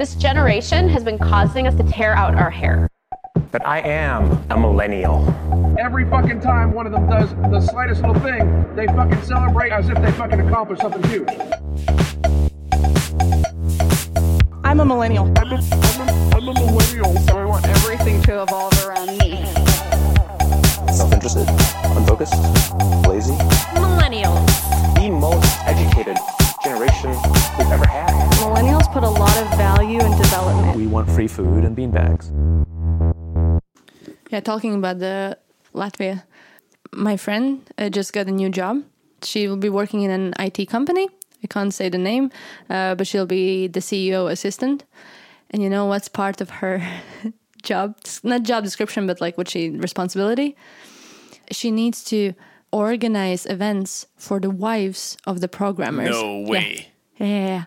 This generation has been causing us to tear out our hair. But I am a millennial. Every fucking time one of them does the slightest little thing, they fucking celebrate as if they fucking accomplished something huge. I'm a millennial. I'm a, I'm a, I'm a millennial. So I want everything to evolve around me. Self-interested, unfocused, lazy. Millennials. The most educated generation we've ever had. Millennials put a lot of value in development. We want free food and beanbags. Yeah, talking about the Latvia, my friend uh, just got a new job. She will be working in an IT company. I can't say the name, uh, but she'll be the CEO assistant. And you know what's part of her job? Not job description, but like what she responsibility. She needs to organize events for the wives of the programmers. No way. Yeah. yeah.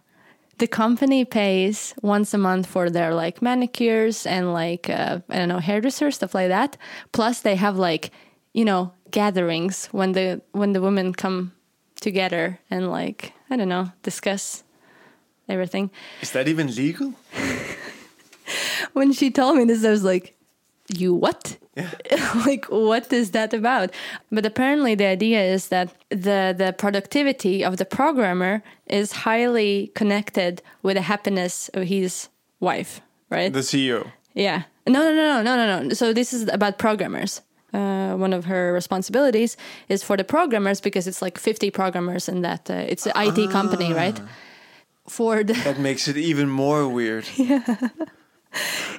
The company pays once a month for their like manicures and like uh, I don't know hairdressers stuff like that. Plus they have like you know gatherings when the when the women come together and like I don't know discuss everything. Is that even legal? When she told me this, I was like, "You what?" Yeah. like what is that about but apparently the idea is that the the productivity of the programmer is highly connected with the happiness of his wife right The CEO. yeah no no no no no no no so this is about programmers uh, one of her responsibilities is for the programmers because it's like 50 programmers in that uh, it's an IT company right for the That makes it even more weird.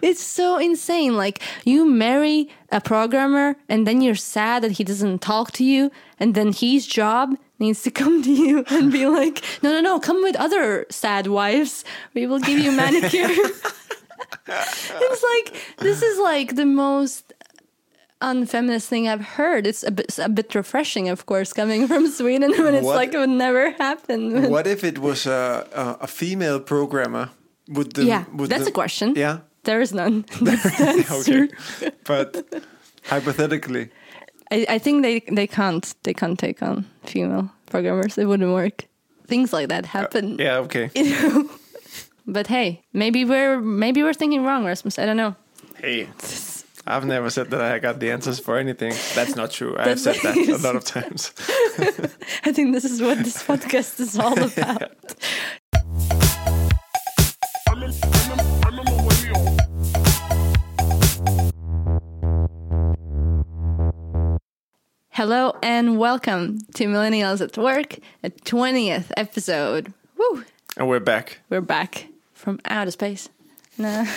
It's so insane. Like you marry a programmer and then you're sad that he doesn't talk to you and then his job needs to come to you and be like, "No, no, no, come with other sad wives. We will give you manicure." it's like this is like the most unfeminist thing I've heard. It's a bit, a bit refreshing, of course, coming from Sweden when it's What- like it would never happen. What if it was a, a, a female programmer? Would the yeah, would that's the, a question. Yeah. There is none. Okay. but hypothetically, I, I think they they can't they can't take on female programmers. It wouldn't work. Things like that uh, happen. yeah, okay. You know? But hey, maybe we're maybe we're thinking wrong, Rasmus. I don't know. Hey, I've never said that I got the answers for anything. That's not true. I've said that a lot of times. I think this is what this podcast is all about. Hello and welcome to Millennials at Work, a twentieth episode. Woo! And we're back. We're back from outer space. No.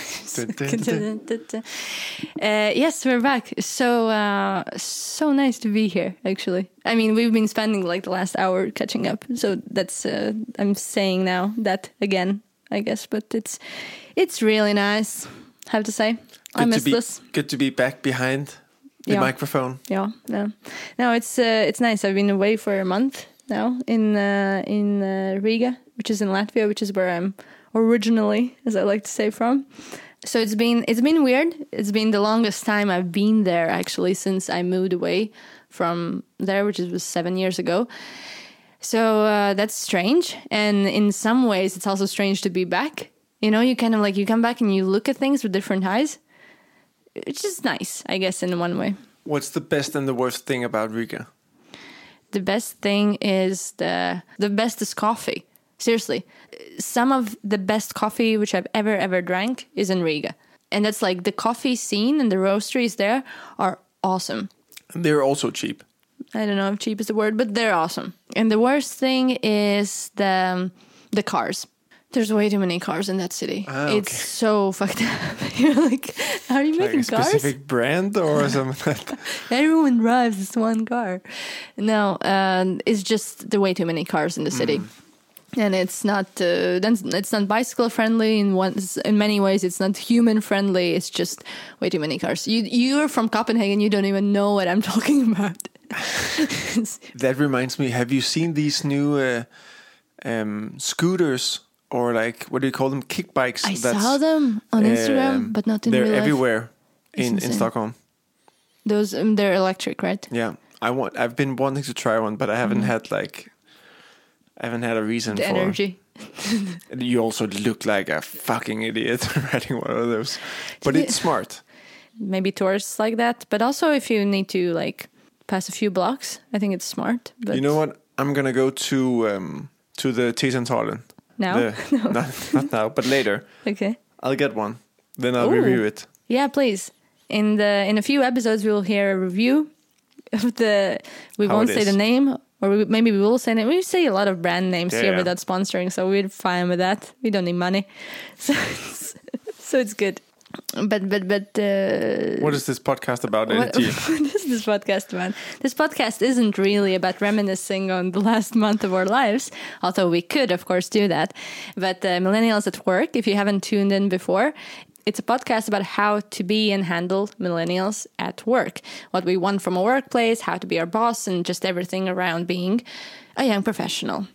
Uh, yes, we're back. So uh, so nice to be here. Actually, I mean, we've been spending like the last hour catching up. So that's uh, I'm saying now that again, I guess. But it's it's really nice. Have to say, I miss be this. good to be back behind the Yeah. microphone. Yeah, no, no, it's uh, it's nice. I've been away for a month now in uh, in uh, Riga, which is in Latvia, which is where I'm originally, as I like to say, from. So it's been it's been weird. It's been the longest time I've been there actually since I moved away from there, which was seven years ago. So uh, that's strange, and in some ways, it's also strange to be back. You know, you kind of like you come back and you look at things with different eyes. It's just nice, I guess, in one way. What's the best and the worst thing about Riga? the best thing is the the best is coffee. Seriously, some of the best coffee which I've ever ever drank is in Riga, and that's like the coffee scene and the roasteries there are awesome. They're also cheap. I don't know if cheap is the word, but they're awesome. And the worst thing is the the cars. There's way too many cars in that city. Ah, It's okay. so fucked up. You're like, are you Like making a cars? specific brand or something like. Everyone drives this one car. No, um, it's just the way too many cars in the city. And it's not uh, then it's not bicycle friendly in one in many ways. It's not human friendly. It's just way too many cars. You you're from Copenhagen. You don't even know what I'm talking about. That reminds me. Have you seen these new uh, um, scooters or like what do you call them? Kick bikes. I that's, saw them on Instagram, um, but not in they're real life. everywhere It's in, in. Stockholm. Those um, they're electric, right? Yeah, I want. I've been wanting to try one, but I haven't had like. I haven't had a reason. The for energy. You also look like a fucking idiot riding one of those. But it's smart. maybe tours like that. But also, if you need to like pass a few blocks, I think it's smart. But You know what? I'm gonna go to um, to the Tisentalen. Now? The, not, not now, but later. Okay. I'll get one. Then I'll Ooh. review it. Yeah, please. In the in a few episodes, we will hear a review of the. We How won't say is. the name, or we, maybe we will say it. We say a lot of brand names Yeah, here yeah. without sponsoring, so we're fine with that. We don't need money, so it's, so it's good. But but but uh, What is this podcast about, what, what is this podcast about? This podcast isn't really about reminiscing on the last month of our lives, although we could, of course, do that. But uh, Millennials at Work, if you haven't tuned in before, it's a podcast about how to be and handle millennials at work, what we want from a workplace, how to be our boss, and just everything around being a young professional.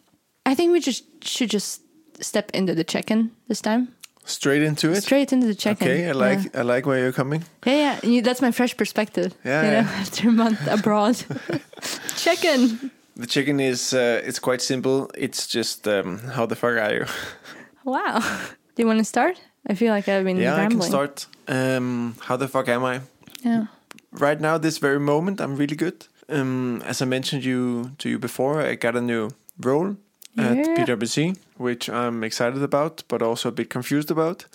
I think we just should just step into the check-in this time. Straight into it. Straight into the check-in. Okay, I like Yeah. I like where you're coming. Yeah, yeah. That's my fresh perspective. Yeah, you know, yeah. after a month abroad. Check in. The chicken is uh, it's quite simple. It's just um, how the fuck are you? Wow. Do you want to start? I feel like I've been yeah, I can start. Um, how the fuck am I? Yeah. Right now, this very moment, I'm really good. Um, as I mentioned you to you before, I got a new role at Yeah. PwC, which I'm excited about, but also a bit confused about.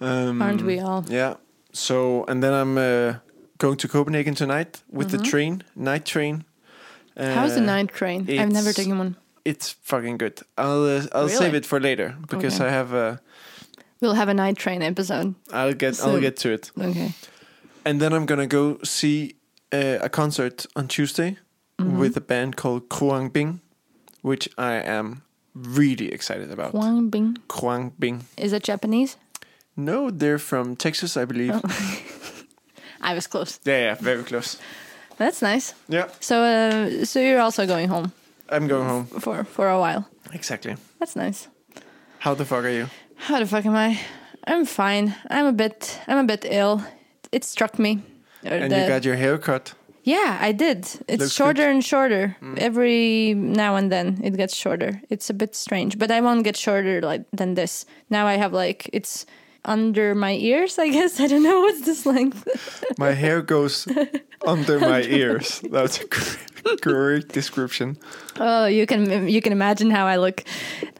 Um, Aren't we all? Yeah. So, and then I'm uh, going to Copenhagen tonight with the train, night train. Uh, Mm-hmm. How's the night train? I've never taken one. It's fucking good. I'll uh, I'll Really? save it for later because Okay. I have a. We'll have a night train episode. I'll get So- I'll get to it, Okay. and then I'm gonna go see uh, a concert on Tuesday Mm-hmm. with a band called Khruangbin, which I am really excited about. Huang Bing. Khruangbin. Is that Japanese? No, they're from Texas, I believe. Oh. I was close. Yeah, yeah, very close. That's nice. Yeah, So, uh, so you're also going home I'm going home. for for a while. Exactly. That's nice. How the fuck are you? How the fuck am I? I'm fine. I'm a bit. I'm a bit ill. It struck me. And the- you got your hair cut. Yeah, I did. It's Looks shorter good. and shorter. Every now and then it gets shorter. It's a bit strange, but I won't get shorter like than this. Now I have like it's under my ears, I guess. I don't know what's this length. My hair goes under my ears. That's a great, great description. oh, you can you can imagine how I look.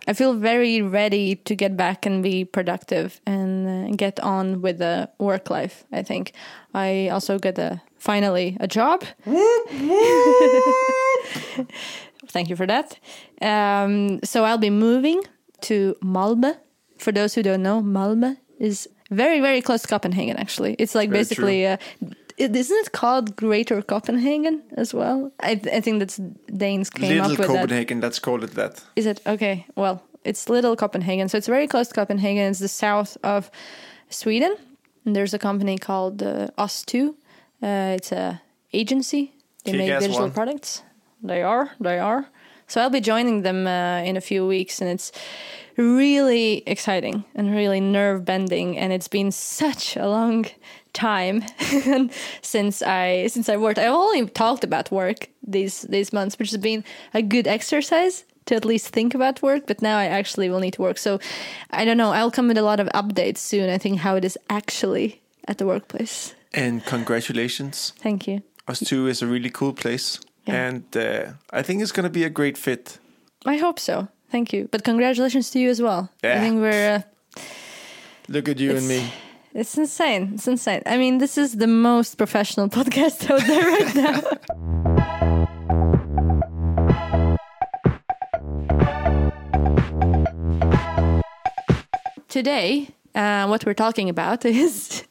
I feel very ready to get back and be productive and uh, get on with the work life. I think I also get a finally a job. Thank you for that. Um, so I'll be moving to Malmö. For those who don't know, Malmö is very, very close to Copenhagen. Actually, it's like Very basically. Uh, it, isn't it called Greater Copenhagen as well? I, I think that's Danes came Little up with that. Copenhagen, let's call it that. Is it okay? Well, it's Little Copenhagen, so it's very close to Copenhagen. It's the south of Sweden. And there's a company called uh, ustwo. Uh, it's a agency. They make digital one. products. They are. They are. So I'll be joining them uh, in a few weeks, and it's really exciting and really nerve bending. And it's been such a long time since I since I worked. I've only talked about work these these months, which has been a good exercise to at least think about work. But now I actually will need to work. So I don't know. I'll come with a lot of updates soon. I think how it is actually at the workplace. And congratulations. Thank you. ustwo is a really cool place. Yeah. And uh, I think it's going to be a great fit. I hope so. Thank you. But congratulations to you as well. I think we're. Uh, Look at you and me. It's insane. It's insane. I mean, this is the most professional podcast out there right now. Today, uh, what we're talking about is,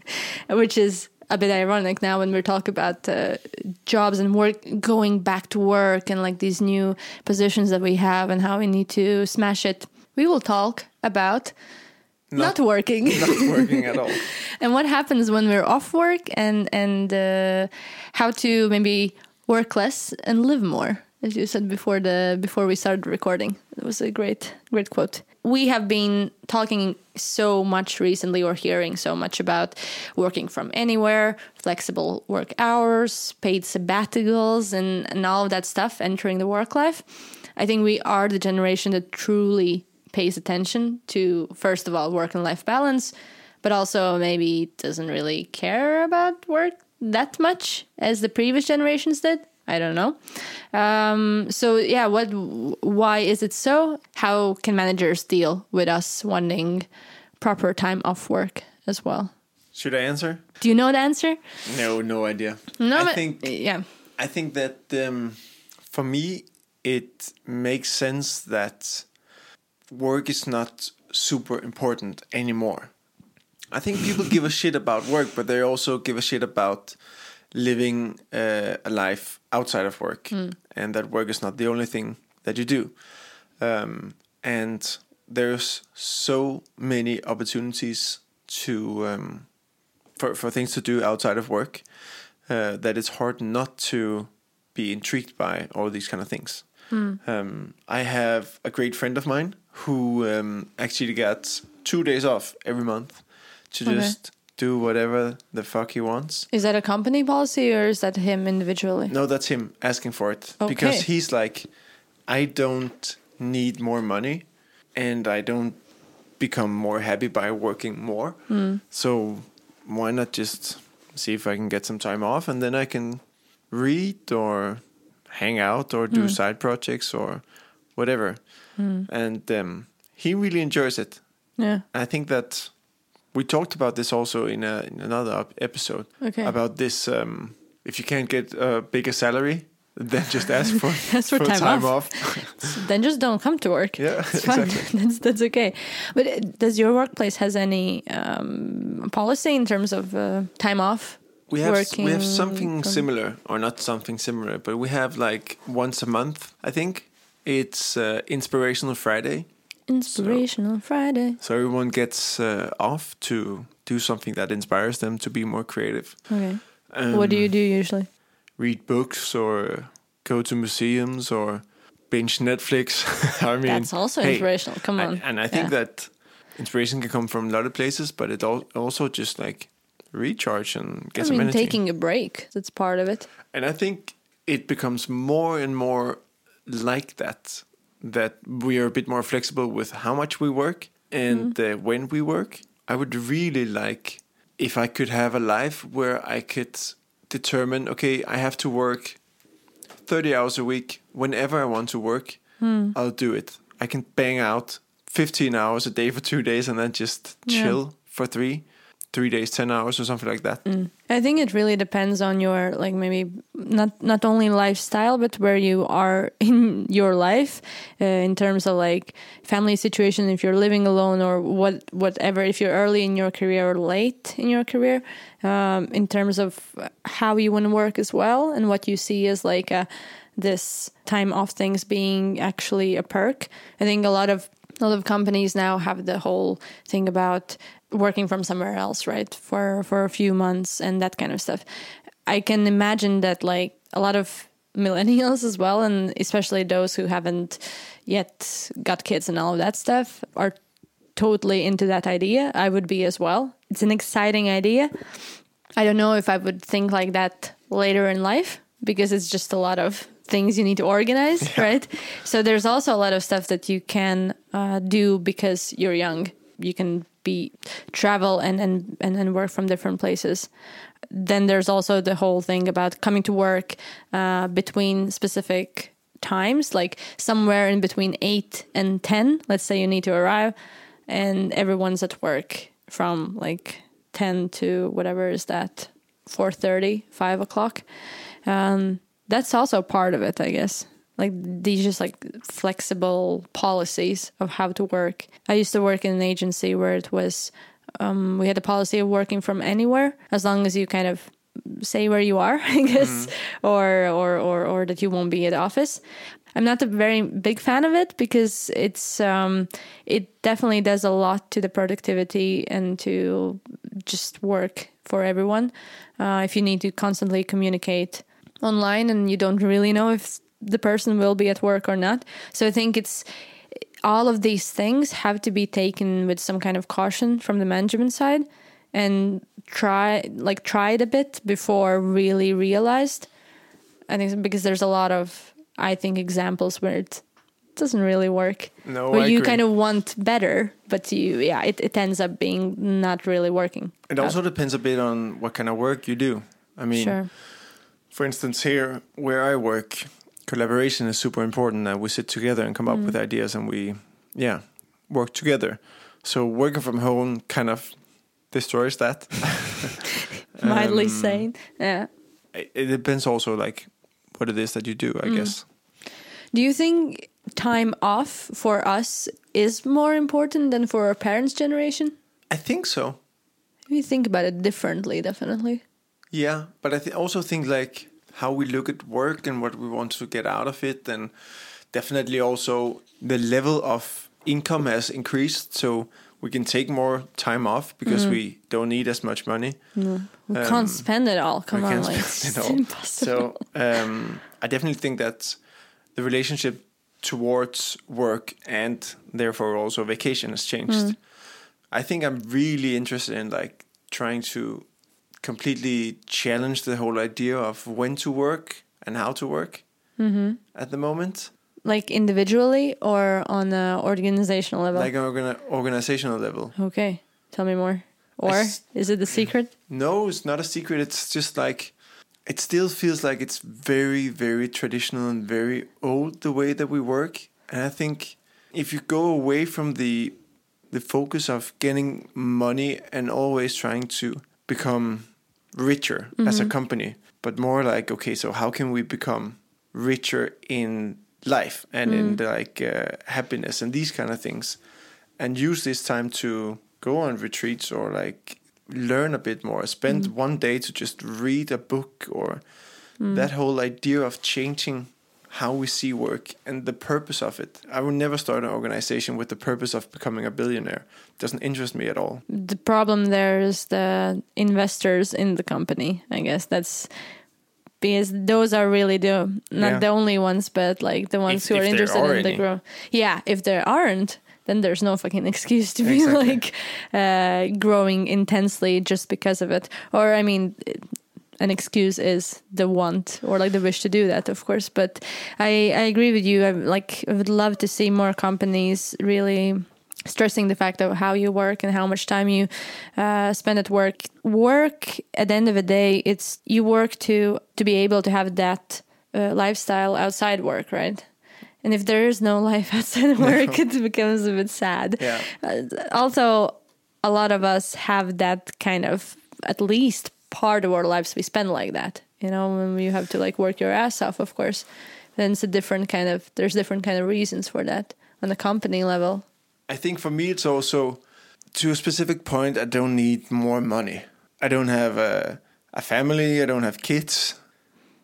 which is a bit ironic now when we're talking about uh, jobs and work, going back to work and like these new positions that we have and how we need to smash it. We will talk about not, working. Not working at all. and what happens when we're off work and and uh, how to maybe work less and live more as you said before the before we started recording it was a great great quote we have been talking so much recently or hearing so much about working from anywhere flexible work hours paid sabbaticals and, and all of that stuff entering the work life i think we are the generation that truly pays attention to first of all work and life balance, but also maybe doesn't really care about work that much as the previous generations did. I don't know. Um, so yeah, what? Why is it so? How can managers deal with us wanting proper time off work as well? Should I answer? Do you know the answer? No, no idea. No, I but think yeah. I think that um, for me, it makes sense that work is not super important anymore. I think people give a shit about work, but they also give a shit about living uh, a life outside of work, and that work is not the only thing that you do. Um, and there's so many opportunities to um, for for things to do outside of work uh, that it's hard not to be intrigued by all these kind of things. Um, I have a great friend of mine who um, actually gets two days off every month to Okay. just do whatever the fuck he wants. Is that a company policy or is that him individually? No, that's him asking for it Okay. because he's like, I don't need more money, and I don't become more happy by working more. Hmm. So why not just see if I can get some time off, and then I can read or hang out or do hmm. side projects or whatever. Hmm. And um, he really enjoys it. Yeah. I think that we talked about this also in, a, in another episode Okay. about this. Um, if you can't get a bigger salary, then just ask for, Ask for time off. off. Then just don't come to work. Yeah, It's fine. exactly. that's that's okay. But uh, does your workplace has any um, policy in terms of uh, time off? We have we have something from- similar, or not something similar, but we have like once a month. I think it's uh, Inspirational Friday, Inspirational Friday. so everyone gets uh, off to do something that inspires them to be more creative. Okay. Um, what do you do usually? read books or go to museums or binge Netflix. I mean, That's also hey, inspirational. Come I- on. and I think Yeah. that inspiration can come from a lot of places, but it al- also just like recharge and get I some mean, energy. taking a break. That's part of it. and I think it becomes more and more like that. That we are a bit more flexible with how much we work and Mm-hmm. uh, when we work. I would really like if I could have a life where I could determine, okay, I have to work 30 hours a week. Whenever I want to work, Hmm. I'll do it. I can bang out 15 hours a day for two days and then just Yeah. chill for three, three days, 10 hours or something like that. I think it really depends on your like maybe not not only lifestyle but where you are in your life uh, in terms of like family situation if you're living alone or what whatever if you're early in your career or late in your career um, in terms of how you want to work as well and what you see as like a, this time off things being actually a perk. I think a lot of a lot of companies now have the whole thing about working from somewhere else, right? For for a few months and that kind of stuff. I can imagine that like a lot of millennials as well and especially those who haven't yet got kids and all of that stuff are totally into that idea. I would be as well. It's an exciting idea. I don't know if I would think like that later in life because it's just a lot of things you need to organize, right? So there's also a lot of stuff that you can uh, do because you're young. You can be travel and and and, and work from different places. Then there's also the whole thing about coming to work uh, between specific times, like somewhere in between eight and ten. Let's say you need to arrive, and everyone's at work from like 10 to whatever is that 4.30 5 o'clock um, that's also part of it i guess like these just like flexible policies of how to work. I used to work in an agency where it was um, we had a policy of working from anywhere as long as you kind of say where you are i guess or, or or or that you won't be at office. I'm not a very big fan of it because it's um it definitely does a lot to the productivity and to just work for everyone. Uh, if you need to constantly communicate online and you don't really know if the person will be at work or not so i think it's all of these things have to be taken with some kind of caution from the management side and try like tried a bit before really realized i think because there's a lot of i think examples where it doesn't really work. No, where I you agree. kind of want better, but you yeah, it, it ends up being not really working. It also depends a bit on what kind of work you do. I mean, Sure. for instance, here where I work, collaboration is super important. And we sit together and come up with ideas, and we, yeah, work together. So working from home kind of destroys that. Mildly Um, sane. Yeah. it it depends also like what it is that you do. I guess. Do you think time off for us is more important than for our parents' generation? I think so. We think about it differently, definitely. Yeah, but I th- also think like how we look at work and what we want to get out of it, and definitely also the level of income has increased, so we can take more time off because we don't need as much money. We can't spend it all. Come Um, on, like it's it all. impossible. So um, I definitely think that the relationship towards work and therefore also vacation has changed. I think I'm really interested in like trying to completely challenge the whole idea of when to work and how to work mm-hmm. at the moment, like individually or on a organizational level. like an organizational level. okay, tell me more. Or s- is it the secret? No, it's not a secret. It's just like it still feels like it's very, very traditional and very old the way that we work. And I think if you go away from the the focus of getting money and always trying to become richer as a mm-hmm. company, but more like okay, so how can we become richer in life and in the, like uh, happiness and these kind of things, and use this time to go on retreats or like learn a bit more. Spend mm-hmm. one day to just read a book or mm. that whole idea of changing how we see work and the purpose of it. I would never start an organization with the purpose of becoming a billionaire. It doesn't interest me at all. The problem there is the investors in the company. I guess that's because those are really the not Yeah. the only ones, but like the ones If- who are if there interested are in the growth. Yeah, if there aren't, then there's no fucking excuse to be Exactly. like uh, growing intensely just because of it. Or I mean. it- an excuse is the want or like the wish to do that, of course. But I, I agree with you. I like I would love to see more companies really stressing the fact of how you work and how much time you uh, spend at work. Work at the end of the day, it's you work to to be able to have that uh, lifestyle outside work, right? And if there is no life outside work, it becomes a bit sad. Yeah. Uh, also, a lot of us have that kind of at least part of our lives we spend like that. You know, when you have to like work your ass off, of course, then it's a different kind of. There's different kind of reasons for that on the company level. I think for me, it's also to a specific point, I don't need more money. I don't have a, a family, I don't have kids.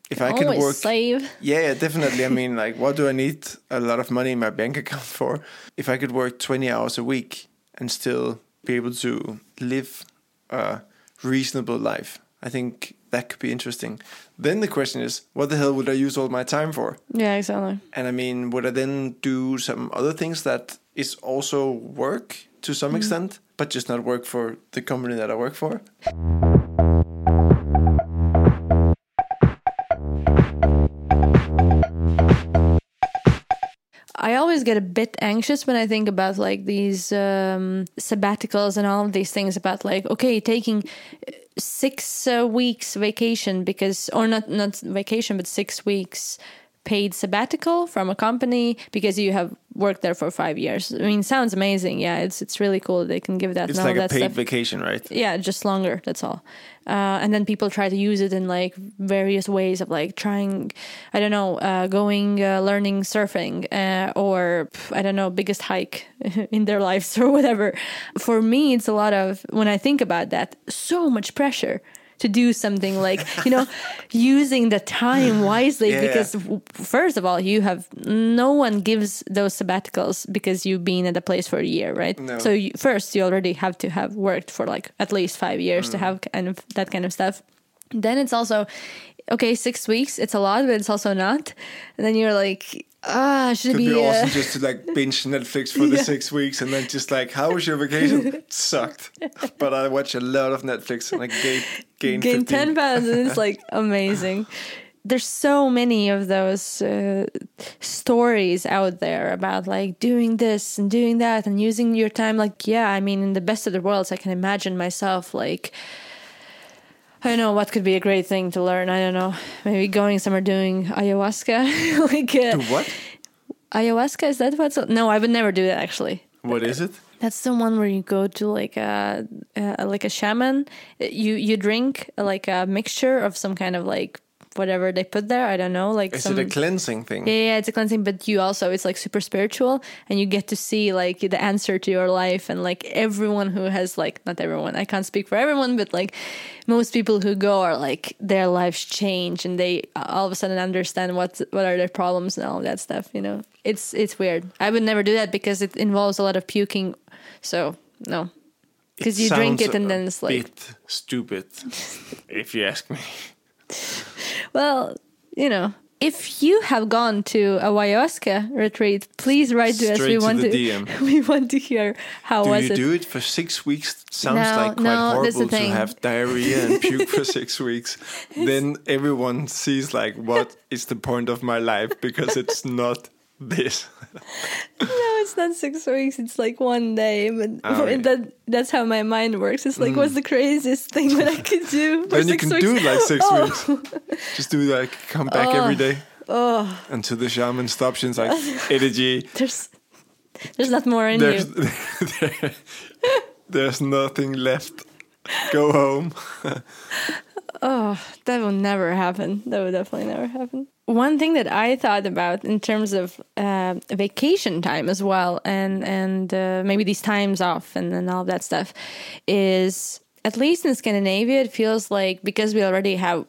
If I could work save. Yeah, yeah, definitely. I mean, like, what do I need a lot of money in my bank account for? If I could work 20 hours a week and still be able to live a reasonable life, I think that could be interesting. Then the question is, what the hell would I use all my time for? Yeah, exactly. And I mean, would I then do some other things that is also work to some mm-hmm. extent, but just not work for the company that I work for? I always get a bit anxious when I think about like these um, sabbaticals and all of these things about like okay taking uh, six uh, weeks vacation because or not not vacation but six weeks paid sabbatical from a company because you have worked there for five years. I mean, sounds amazing. Yeah, it's it's really cool. They can give that. It's like a paid stuff. vacation, right? yeah just longer that's all uh, and then people try to use it in like various ways of like trying i don't know uh, going uh, learning surfing uh, or i don't know biggest hike in their lives or whatever for me it's a lot of when i think about that so much pressure to do something like you know using the time wisely Yeah. because first of all you have no one gives those sabbaticals because you've been at a place for a year right No. so you, first you already have to have worked for like at least five years to mm. have kind of that kind of stuff then it's also okay six weeks it's a lot but it's also not and then you're like ah should Could it be, be, uh, awesome just to like binge Netflix for the Yeah. six weeks and then just like, how was your vacation? Sucked. But I watch a lot of Netflix and I gain, gain, gain 10 pounds and it's like amazing there's so many of those uh, stories out there about like doing this and doing that and using your time like yeah i mean in the best of the worlds i can imagine myself like I don't know what could be a great thing to learn. I don't know. Maybe going somewhere doing ayahuasca. like uh, Do what? ayahuasca is that what's no? I would never do that actually. What is it? That's the one where you go to like a, uh, like a shaman. You you drink like a mixture of some kind of like whatever they put there. I don't know. Like Is some, it a cleansing thing? yeah, yeah, it's a cleansing, but you also it's like super spiritual, and you get to see like the answer to your life, and like everyone who has like not everyone, I can't speak for everyone, but like most people who go are like their lives change, and they uh, all of a sudden understand what what are their problems and all that stuff. You know, it's it's weird. I would never do that because it involves a lot of puking, so no. Because you drink it and then it's like bit stupid, if you ask me. Well, you know, if you have gone to a ayahuasca retreat, please write to us. We to want to DM. we want to hear how Do was you it. do it for six weeks? Sounds No, like quite no, horrible to have diarrhea and puke for six weeks. Then everyone sees like, what is the point of my life? Because it's not this. No, it's not six weeks. It's like one day, but Oh, okay. that that's how my mind works. It's like, what's mm. the craziest thing that I could do? For then you six can weeks? do like six Oh. weeks. Just do like come back every oh. day. Oh. Until the shaman stops and like, energy. There's there's not more in There's you. there- there's nothing left. Go home. Oh, that will never happen. That would definitely never happen. One thing that I thought about in terms of uh, vacation time as well, and and uh, maybe these times off and, and all that stuff, is at least in Scandinavia, it feels like because we already have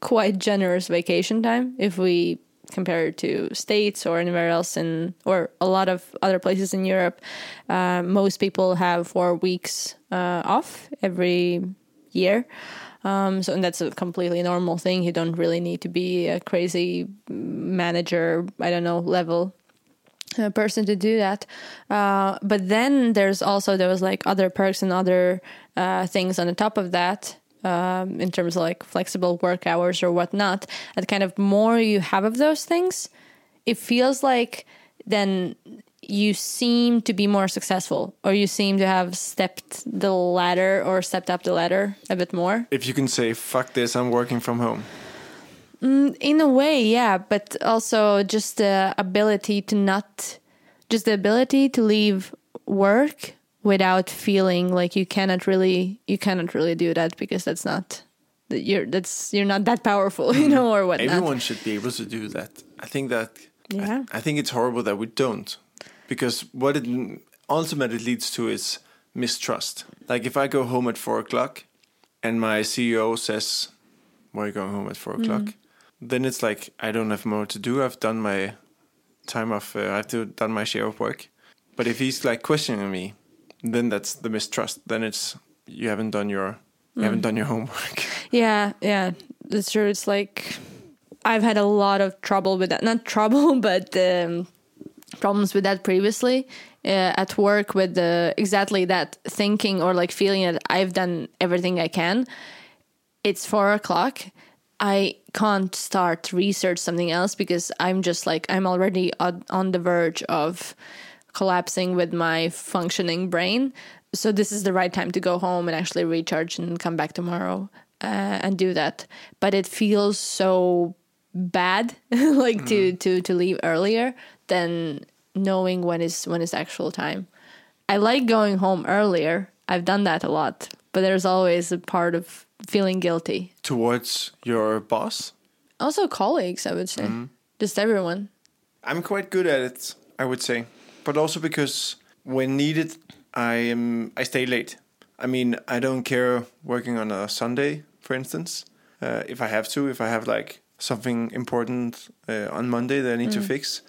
quite generous vacation time, if we compare it to states or anywhere else in or a lot of other places in Europe, uh, most people have four weeks uh, off every year. Um, so and that's a completely normal thing. You don't really need to be a crazy manager, I don't know, level uh, person to do that. Uh, but then there's also there was like other perks and other uh, things on the top of that. Um, in terms of like flexible work hours or whatnot, and kind of more you have of those things, it feels like then you seem to be more successful, or you seem to have stepped the ladder or stepped up the ladder a bit more. If you can say, fuck this, I'm working from home. Mm, in a way, yeah, but also just the ability to not, just the ability to leave work without feeling like you cannot really, you cannot really do that because that's not, that you're that's you're not that powerful, you hmm. know, or whatnot. Everyone should be able to do that. I think that. I- Yeah. I, think it's horrible that we don't, because what it ultimately leads to is mistrust. Like if I go home at four o'clock, and my CEO says, "Why are you going home at four o'clock?" Then it's like I don't have more to do. I've done my time of. Uh, I've done my share of work. But if he's like questioning me, then that's the mistrust. Then it's you haven't done your you haven't done your homework. Yeah, yeah, that's true. It's like I've had a lot of trouble with that. Not trouble, but um, problems with that previously uh, at work with the exactly that thinking or like feeling that I've done everything I can. It's four o'clock. I can't start research something else because I'm just like I'm already on, on the verge of collapsing with my functioning brain. So this is the right time to go home and actually recharge and come back tomorrow uh, and do that. But it feels so bad, like to to to leave earlier than knowing when is when is actual time. I like going home earlier. I've done that a lot, but there's always a part of feeling guilty. Towards your boss, Also, colleagues, I would say, just everyone. I'm quite good at it, I would say, but also because when needed, I am I stay late. I mean, I don't care working on a Sunday, for instance. Uh, if I have to, if I have like something important uh, on Monday that I need to fix,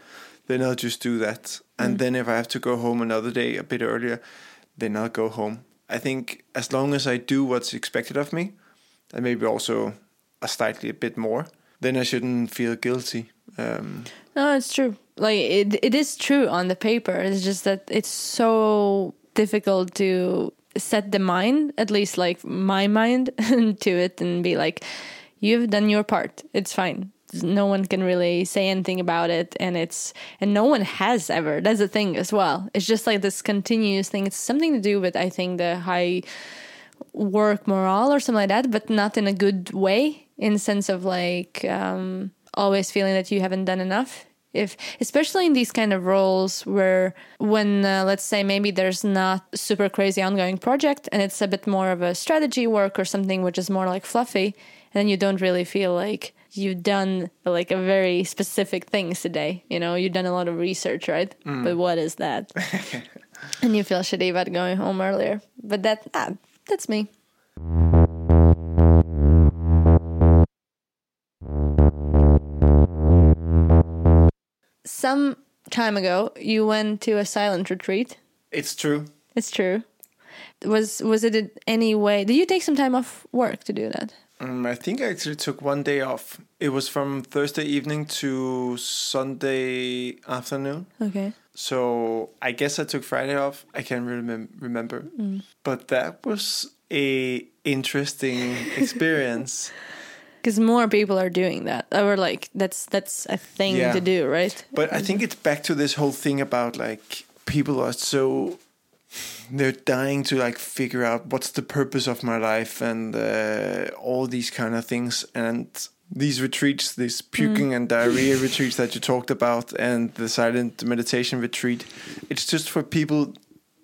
then I'll just do that. And then if I have to go home another day a bit earlier, then I'll go home. I think as long as I do what's expected of me, and maybe also a slightly a bit more, then I shouldn't feel guilty. Um, No, it's true. Like it, it is true on the paper. It's just that it's so difficult to set the mind, at least like my mind, to it and be like, you've done your part. It's fine. no one can really say anything about it and it's and no one has ever that's the thing as well it's just like this continuous thing it's something to do with i think the high work morale or something like that but not in a good way in sense of like um, always feeling that you haven't done enough if especially in these kind of roles where when uh, let's say maybe there's not super crazy ongoing project and it's a bit more of a strategy work or something which is more like fluffy then you don't really feel like you've done like a very specific things today you know? You've done a lot of research right? But what is that? And you feel shitty about going home earlier. But that ah, that's me. Some time ago you went to a silent retreat. It's true. it's true. Was was it in any way did you take some time off work to do that Um, I think I actually took one day off. It was from Thursday evening to Sunday afternoon. okay So I guess I took Friday off. I can't really mem- remember, but that was a interesting experience. because more people are doing that or like that's that's a thing Yeah. to do right But I think it's back to this whole thing about like people are so they're dying to like figure out what's the purpose of my life and uh, all these kind of things. And these retreats this puking and diarrhea retreats that you talked about and the silent meditation retreat it's just for people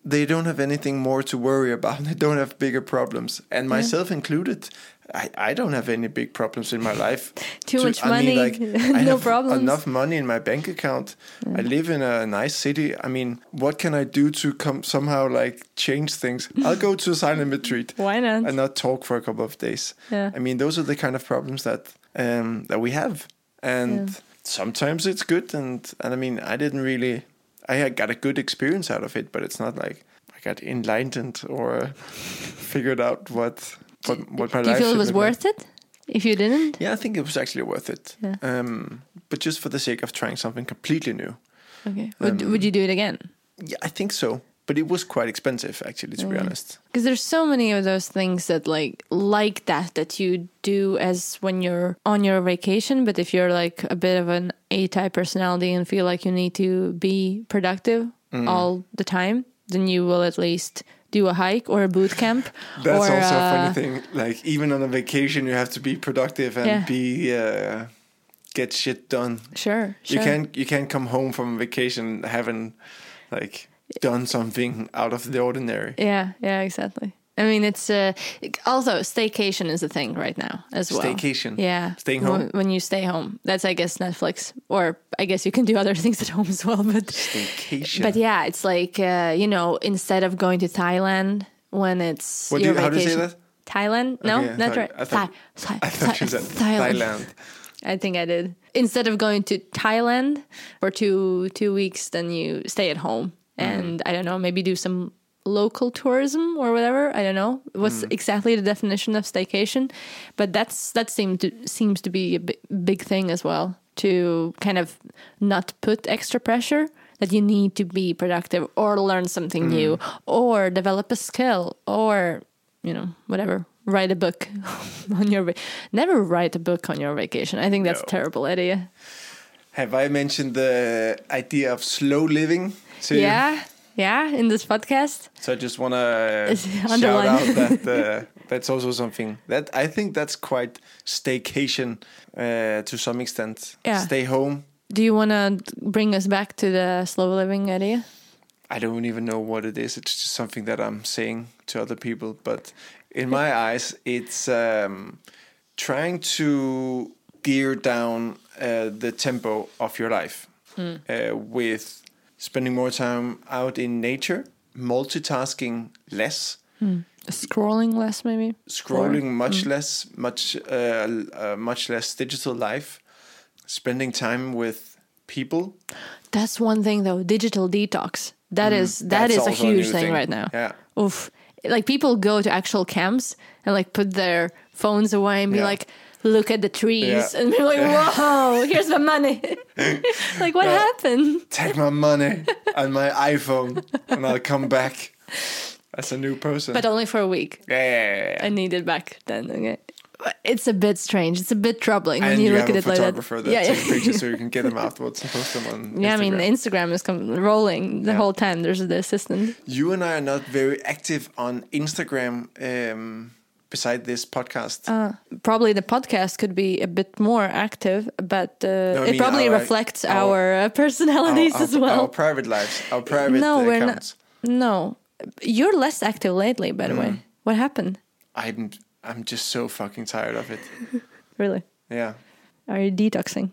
they don't have anything more to worry about. They don't have bigger problems. And myself included I, I don't have any big problems in my life. Too much I money, I no have problems. enough money in my bank account. I live in a nice city. I mean, what can I do to come somehow like change things? I'll go to a silent retreat why not and not talk for a couple of days. Yeah. I mean, those are the kind of problems that um, that we have, and sometimes it's good. And and I mean, I didn't really. I got a good experience out of it, but it's not like I got enlightened or figured out what what what my do you feel it was look like. worth it if you didn't Yeah, I think it was actually worth it. Yeah. Um, but just for the sake of trying something completely new. okay would, Um, would you do it again Yeah, I think so. But it was quite expensive, actually, to be honest. because there's so many of those things that like like that that you do as when you're on your vacation but if you're like a bit of an a-type personality and feel like you need to be productive Mm. all the time then you will at least do a hike or a boot camp That's or, also a uh, funny thing. Like, even on a vacation, you have to be productive and Yeah. be uh, get shit done. sure, sure You can't you can't come home from vacation having like done something out of the ordinary. yeah yeah exactly I mean, it's uh, also staycation is a thing right now as well. Staycation? yeah, Staying home? When- you stay home. That's I guess Netflix, or I guess you can do other things at home as well. But Staycation. But yeah, it's like uh, you know, instead of going to Thailand when it's What do your you- how do you say vacation- that? Thailand? No, Okay, not right. I thought- Thai, Thai, I thought Thai- Thailand. Thailand. I think I did. Instead of going to Thailand for two two weeks, then you stay at home Mm-hmm. and I don't know, maybe do some local tourism or whatever. I don't know what's Mm. exactly the definition of staycation, but that's that seemed to seems to be a big, big thing as well to kind of not put extra pressure that you need to be productive or learn something Mm. new or develop a skill or you know whatever write a book on your va- never write a book on your vacation i think that's a terrible idea Have I mentioned the idea of slow living to you? Yeah in this podcast So I just want to shout underline. out that uh, that's also something that I think that's quite staycation uh, to some extent. Yeah. Stay home. do you want to bring us back to the slow living idea I don't even know what it is. It's just something that I'm saying to other people. But in my eyes, it's um, trying to gear down uh, the tempo of your life uh, with spending more time out in nature, multitasking less, scrolling less maybe scrolling much less, much uh, uh, much less digital life, spending time with people. that's one thing though digital detox That is that Mm. That's is a also a huge thing, thing. right now Yeah. oof like people go to actual camps and like put their phones away and be Yeah. like look at the trees Yeah. and be like whoa here's my money like what happened Take my money and my iPhone, and I'll come back as a new person. but only for a week yeah, yeah, yeah, yeah. I need it back then. Okay. It's a bit strange. It's a bit troubling when and you, you, look have at a it like that. photographer that, yeah, takes pictures so you can get them afterwards and post them on Yeah, I mean, Instagram. Instagram is rolling the Yeah. whole time. There's the assistant. You and I are not very active on Instagram um, beside this podcast. Uh, probably the podcast could be a bit more active, but uh, I it mean probably our- reflects our- our, uh, personalities our, as well. our private lives, our private no, we're accounts. not. No, you're less active lately. By the Mm. way, what happened? I'm I'm just so fucking tired of it. Really? Yeah. Are you detoxing?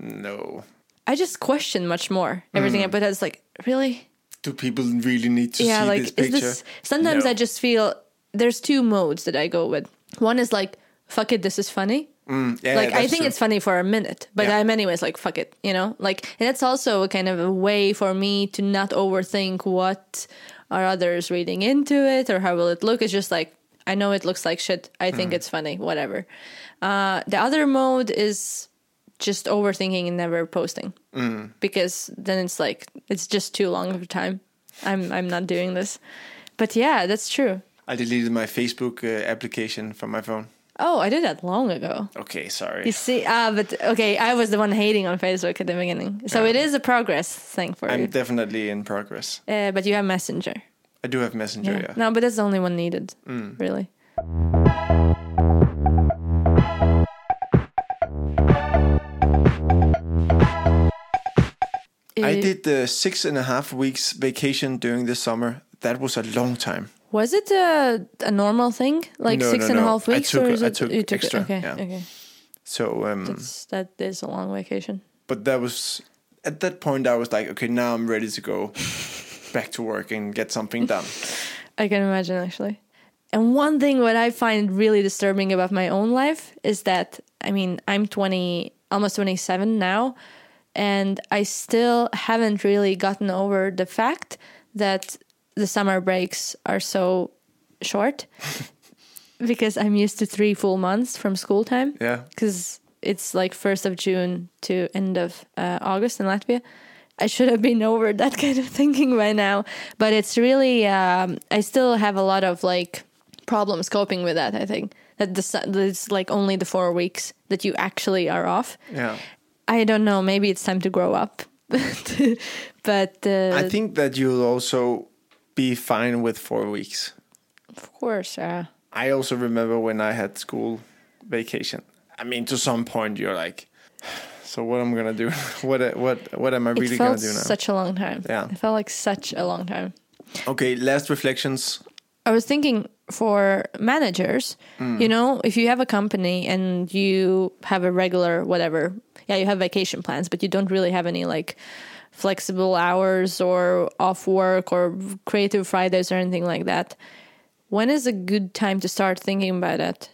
No. I just question much more everything. Mm. But it's like, really? Do people really need to yeah, see like this is picture? this? Sometimes No. I just feel there's two modes that I go with. One is like, fuck it, this is funny. Mm, yeah, like I think true. it's funny for a minute, but Yeah. I'm anyways like fuck it, you know. Like, and it's also a kind of a way for me to not overthink what are others reading into it or how will it look. It's just like I know it looks like shit. I think Mm. it's funny, whatever. Uh, the other mode is just overthinking and never posting Mm. because then it's like it's just too long of a time. I'm I'm not doing this. But yeah, that's true. I deleted my Facebook uh, application from my phone. Oh, I did that long ago. Okay, sorry. You see, ah, but okay, I was the one hating on Facebook at the beginning, so Yeah. it is a progress thing for you. I'm definitely in progress. Uh, but you have Messenger. I do have Messenger, yeah. No, but that's the only one needed, Mm. really. I Uh, did the six and a half weeks vacation during the summer. That was a long time. Was it a, a normal thing, like No, six no, and a no. half I weeks, took- or is I it took you took extra, It? Okay, yeah. okay. So, um, That's that is a long vacation. but that was at that point I was like, okay, now I'm ready to go back to work and get something done. I can imagine actually. And one thing what I find really disturbing about my own life is that I mean I'm 20 almost 27 now and I still haven't really gotten over the fact that the summer breaks are so short because I'm used to 3 full months from school time Yeah. because it's like 1st of June to end of uh, August in Latvia. I should have been over that kind of thinking by now, but it's really um, I still have a lot of like problems coping with that. I think that the it's like only the four weeks that you actually are off. Yeah. I don't know. Maybe it's time to grow up, but uh, I think that you'll also be fine with four weeks. of course, uh, I also remember when I had school vacation. I mean, to some point, you're like, so what am I gonna do? what what what am I really gonna do now? such a long time. Yeah. it felt like such a long time. okay, last reflections. I was thinking for managers, Mm. you know, if you have a company and you have a regular whatever, yeah, you have vacation plans, but you don't really have any like flexible hours or off work or creative Fridays or anything like that. When is a good time to start thinking about that?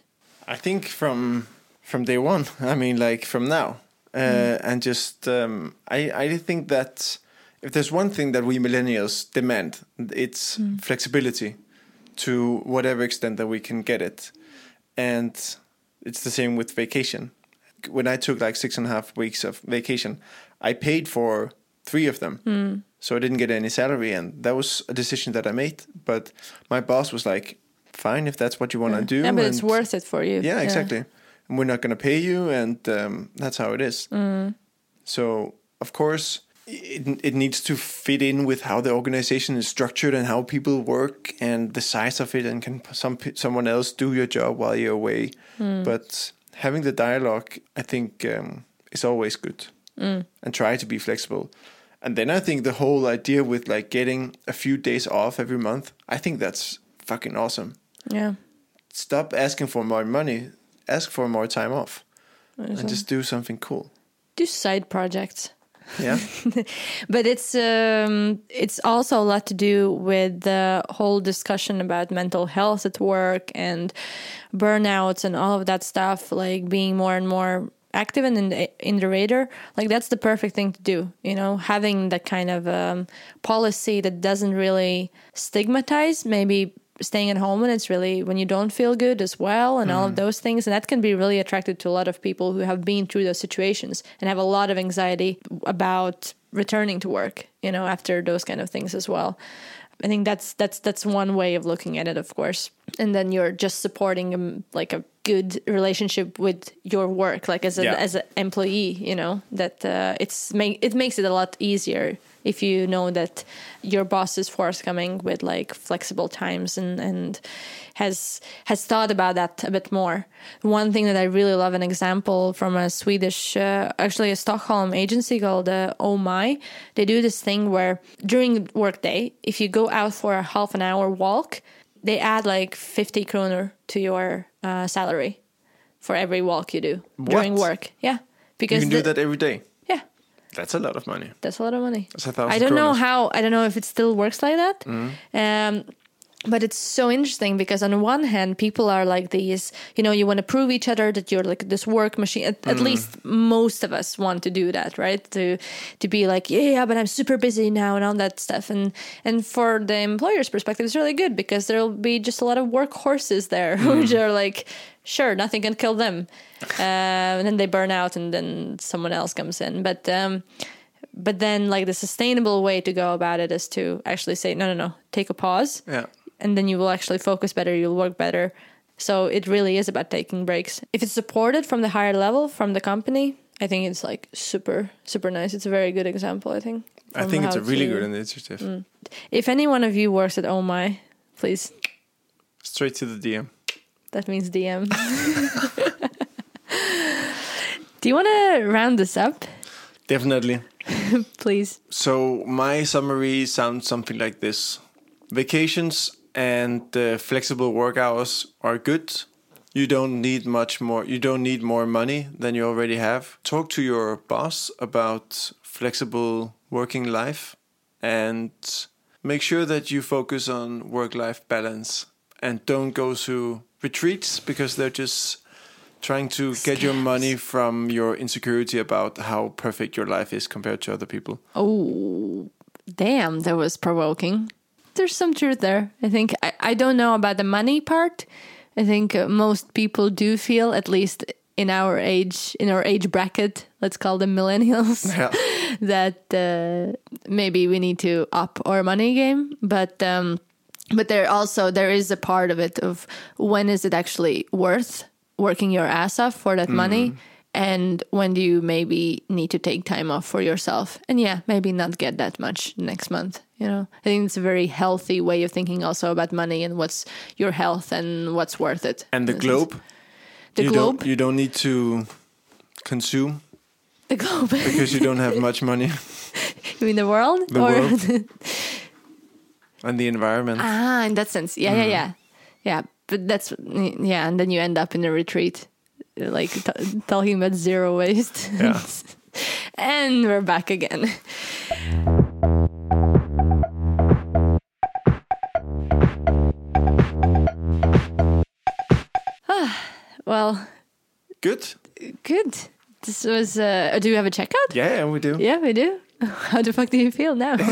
I think from from day one. I mean, like from now, uh, and just um, I I think that if there's one thing that we millennials demand, it's flexibility to whatever extent that we can get it, and it's the same with vacation. When I took like six and a half weeks of vacation, I paid for three of them. So I didn't get any salary, and that was a decision that I made. But my boss was like, "Fine, if that's what you want to do." yeah, but it's worth it for you. yeah, exactly. And we're not going to pay you, and um, that's how it is. Mm. So, of course, it, it needs to fit in with how the organization is structured and how people work and the size of it, and can some someone else do your job while you're away. Mm. But having the dialogue, I think, um, is always good, Mm. and try to be flexible. And then I think the whole idea with like getting a few days off every month, I think that's fucking awesome. Yeah. stop asking for more money. Ask for more time off. And just do something cool. Do side projects. yeah. But it's um, it's also a lot to do with the whole discussion about mental health at work and burnouts and all of that stuff like being more and more active and in the, in the radar like that's the perfect thing to do you know? Having that kind of um, policy that doesn't really stigmatize maybe staying at home when it's really when you don't feel good as well and all of those things and that can be really attractive to a lot of people who have been through those situations and have a lot of anxiety about returning to work you know after those kind of things as well i think that's that's that's one way of looking at it of course and then you're just supporting um, like a good relationship with your work, like as a Yeah. as an employee. You know that uh, it's make it makes it a lot easier if you know that your boss is forthcoming with like flexible times and and has has thought about that a bit more. One thing that I really love an example from a Swedish, uh, actually a Stockholm agency called uh, Oh My. They do this thing where during workday, if you go out for a half an hour walk, they add like fifty kroner to your uh, salary for every walk you do during work. Yeah, because You can do the- that every day. That's a lot of money. that's a lot of money. That's a thousand I don't know how. I don't know if it still works like that. Um, but it's so interesting because on the one hand, people are like these. You know, you want to prove each other that you're like this work machine. At, at least most of us want to do that, right? To to be like, yeah, yeah, but I'm super busy now and all that stuff. And and for the employer's perspective, it's really good because there'll be just a lot of workhorses there, which are like, sure, nothing can kill them. Uh, and then they burn out, and then someone else comes in. But um, but then like the sustainable way to go about it is to actually say no no no take a pause Yeah. And then you will actually focus better you'll work better. So it really is about taking breaks. If it's supported from the higher level from the company i think it's like super super nice. It's a very good example i think I think it's a really to- good initiative. Mm. if any one of you works at oh my please. Straight to the DM. that means dm do you want to round this up? Definitely. please. So my summary sounds something like this: Vacations and uh, flexible work hours are good. You don't need much more. You don't need more money than you already have. Talk to your boss about flexible working life, and make sure that you focus on work-life balance. And don't go to retreats because they're just trying to get your money from your insecurity about how perfect your life is compared to other people. Oh, damn, that was provoking. There's some truth there. I think I, I don't know about the money part. I think most people do feel, at least in our age, in our age bracket, let's call them millennials, Yeah. that uh, maybe we need to up our money game. But um, but there also there is a part of it of when is it actually worth working your ass off for that money and when do you maybe need to take time off for yourself and yeah maybe not get that much next month you know i think it's a very healthy way of thinking also about money and what's your health and what's worth it And the in a sense. globe. the you globe Don't, you don't need to consume the globe because you don't have much money you mean the world The world. and the environment. Ah, in that sense. Yeah, yeah, yeah. Yeah, but that's yeah, and then you end up in a retreat like t- talking about zero waste. Yeah. and we're back again. Well, Good. good. This was uh do you have a checkout? Yeah, we do. Yeah, we do. How the fuck do you feel now?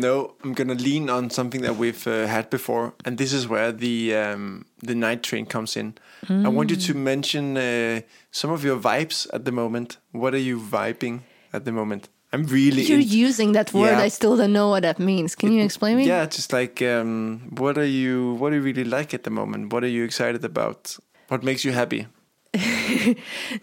No, I'm gonna lean on something that we've uh, had before, and this is where the um, the night train comes in. I want you to Mm. mention uh, some of your vibes at the moment. What are you vibing at the moment? I'm really You're in- using that word. Yeah. I still don't know what that means. Can you explain me? Yeah, just like um, what are you what do you really like at the moment? What are you excited about? What makes you happy?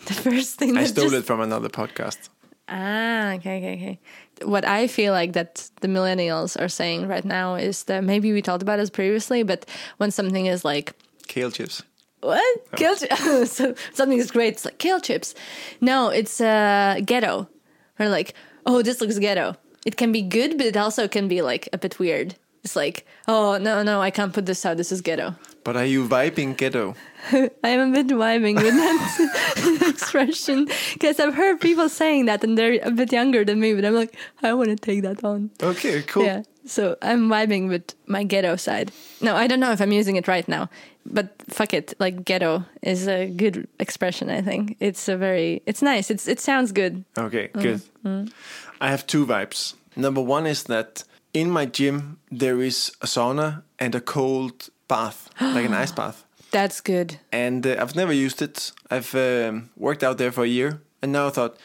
The first thing I stole just- it from another podcast. Ah, okay, okay, okay. What I feel like that the millennials are saying right now is that maybe we talked about this previously, but when something is like Kale chips. what kale chips, so something is great, it's like kale chips. No, it's uh, ghetto. Or like, oh, this looks ghetto. It can be good, but it also can be like a bit weird. It's like, oh no, no, I can't put this out. This is ghetto. But are you vibing ghetto? I am a bit vibing with that expression because I've heard people saying that and they're a bit younger than me, but I'm like, I want to take that on. Okay, cool. Yeah. So I'm vibing with my ghetto side. No, I don't know if I'm using it right now, but fuck it. Like ghetto is a good expression. I think it's a very, it's nice. It's it sounds good. Okay, mm, good. Mm. I have two vibes. Number one is that in my gym there is a sauna and a cold bath, like an ice bath. That's good. And uh, I've never used it. I've um, worked out there for a year, and now I thought,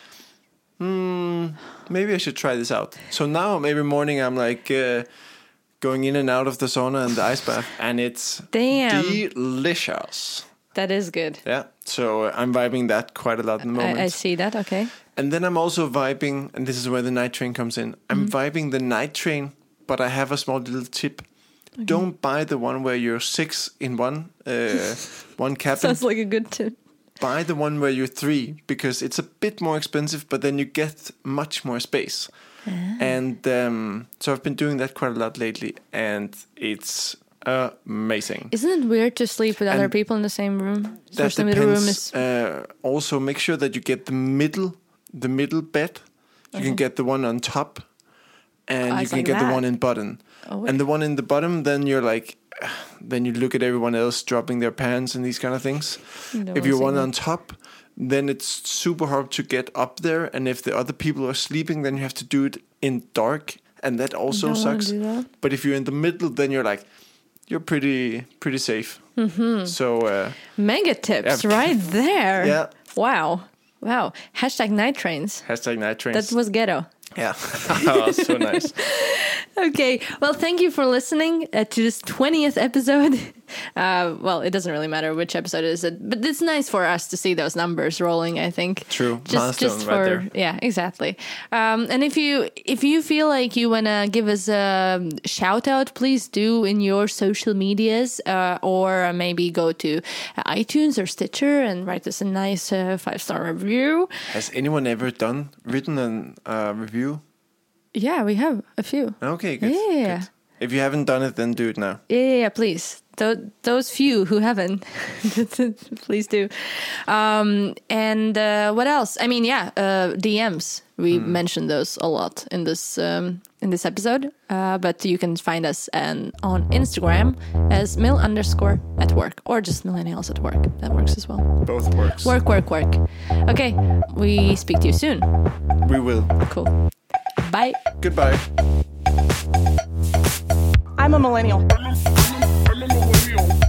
hmm, maybe I should try this out. So now every morning I'm like uh, going in and out of the sauna and the ice bath, and it's Damn. delicious. That is good. Yeah, so uh, I'm vibing that quite a lot in the moment. I, I see that. Okay. And then I'm also vibing, and this is where the night train comes in. I'm Mm-hmm. vibing the night train, but I have a small little tip. Don't buy the one where you're six in one uh, one cabin. Sounds like a good tip. buy the one where you're three because it's a bit more expensive, but then you get much more space. Ah. And um, so I've been doing that quite a lot lately, and it's amazing. Isn't it weird to sleep with other And people in the same room? that Especially the room depends. is. Uh, also, make sure that you get the middle, the middle bed. You can get the one on top, and Oh, you can like get the one in button. Oh, and the one in the bottom, then you're like, then you look at everyone else dropping their pants and these kind of things. No if you're one on top, then it's super hard to get up there. And if the other people are sleeping, then you have to do it in dark, and that also sucks. that. But if you're in the middle, then you're like, you're pretty pretty safe. Mm-hmm. So uh, Mega tips Yeah. right there. Yeah. Wow. Wow. Hashtag night trains. hashtag night trains. That was ghetto. Yeah, Oh, so nice. Okay. Well, thank you for listening uh, to this 20th episode. Uh, well, it doesn't really matter which episode it is, but it's nice for us to see those numbers rolling, I think. True. Just, Milestone just right for, there. yeah, exactly. Um, and if you, if you feel like you want to give us a shout out, please do in your social medias, uh, or maybe go to iTunes or Stitcher and write us a nice uh, five star review. Has anyone ever done written a uh, review? Yeah, we have a few. Okay, good. Yeah. good. If you haven't done it, then do it now. Yeah, yeah, yeah, please. Th- those few who haven't, please do. Um, and uh, what else? I mean, yeah, uh, DMs. We mentioned those a lot in this um, in this episode. Uh, but you can find us and on Instagram as mill underscore at work or just millennials at work. That works as well. Both works. Work, work, work. Okay, we speak to you soon. We will. Cool. Bye. Goodbye. I'm a millennial. I'm a millennial. I'm a, I'm a, I'm a millennial.